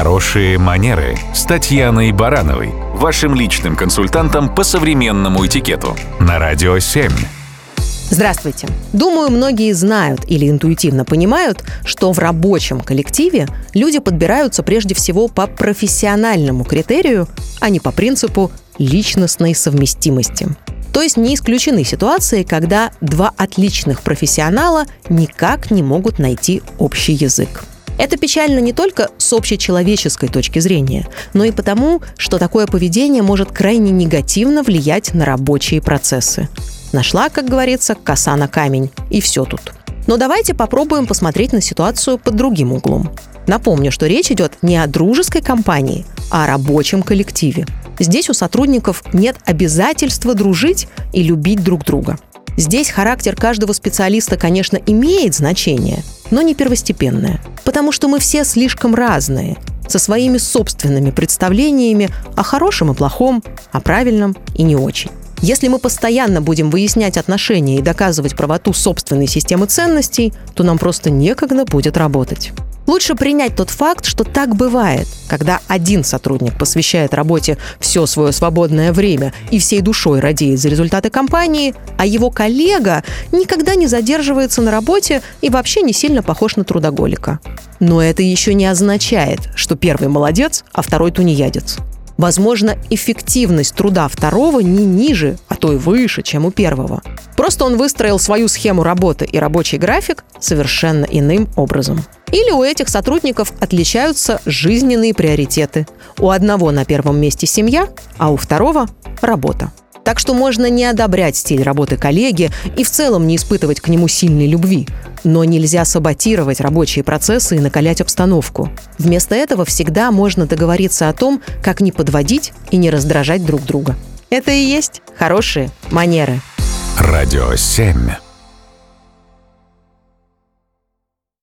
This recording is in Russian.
Хорошие манеры с Татьяной Барановой, вашим личным консультантом по современному этикету на Радио 7. Здравствуйте. Думаю, многие знают или интуитивно понимают, что в рабочем коллективе люди подбираются прежде всего по профессиональному критерию, а не по принципу личностной совместимости. То есть не исключены ситуации, когда два отличных профессионала никак не могут найти общий язык. Это печально не только с общечеловеческой точки зрения, но и потому, что такое поведение может крайне негативно влиять на рабочие процессы. Нашла, как говорится, коса на камень, и все тут. Но давайте попробуем посмотреть на ситуацию под другим углом. Напомню, что речь идет не о дружеской компании, а о рабочем коллективе. Здесь у сотрудников нет обязательства дружить и любить друг друга. Здесь характер каждого специалиста, конечно, имеет значение, но не первостепенное. Потому что мы все слишком разные, со своими собственными представлениями о хорошем и плохом, о правильном и не очень. Если мы постоянно будем выяснять отношения и доказывать правоту собственной системы ценностей, то нам просто некогда будет работать. Лучше принять тот факт, что так бывает, когда один сотрудник посвящает работе все свое свободное время и всей душой радеет за результаты компании, а его коллега никогда не задерживается на работе и вообще не сильно похож на трудоголика. Но это еще не означает, что первый молодец, а второй тунеядец. Возможно, эффективность труда второго не ниже, а то и выше, чем у первого. Просто он выстроил свою схему работы и рабочий график совершенно иным образом. Или у этих сотрудников отличаются жизненные приоритеты. У одного на первом месте семья, а у второго – работа. Так что можно не одобрять стиль работы коллеги и в целом не испытывать к нему сильной любви. Но нельзя саботировать рабочие процессы и накалять обстановку. Вместо этого всегда можно договориться о том, как не подводить и не раздражать друг друга. Это и есть хорошие манеры. Радио 7.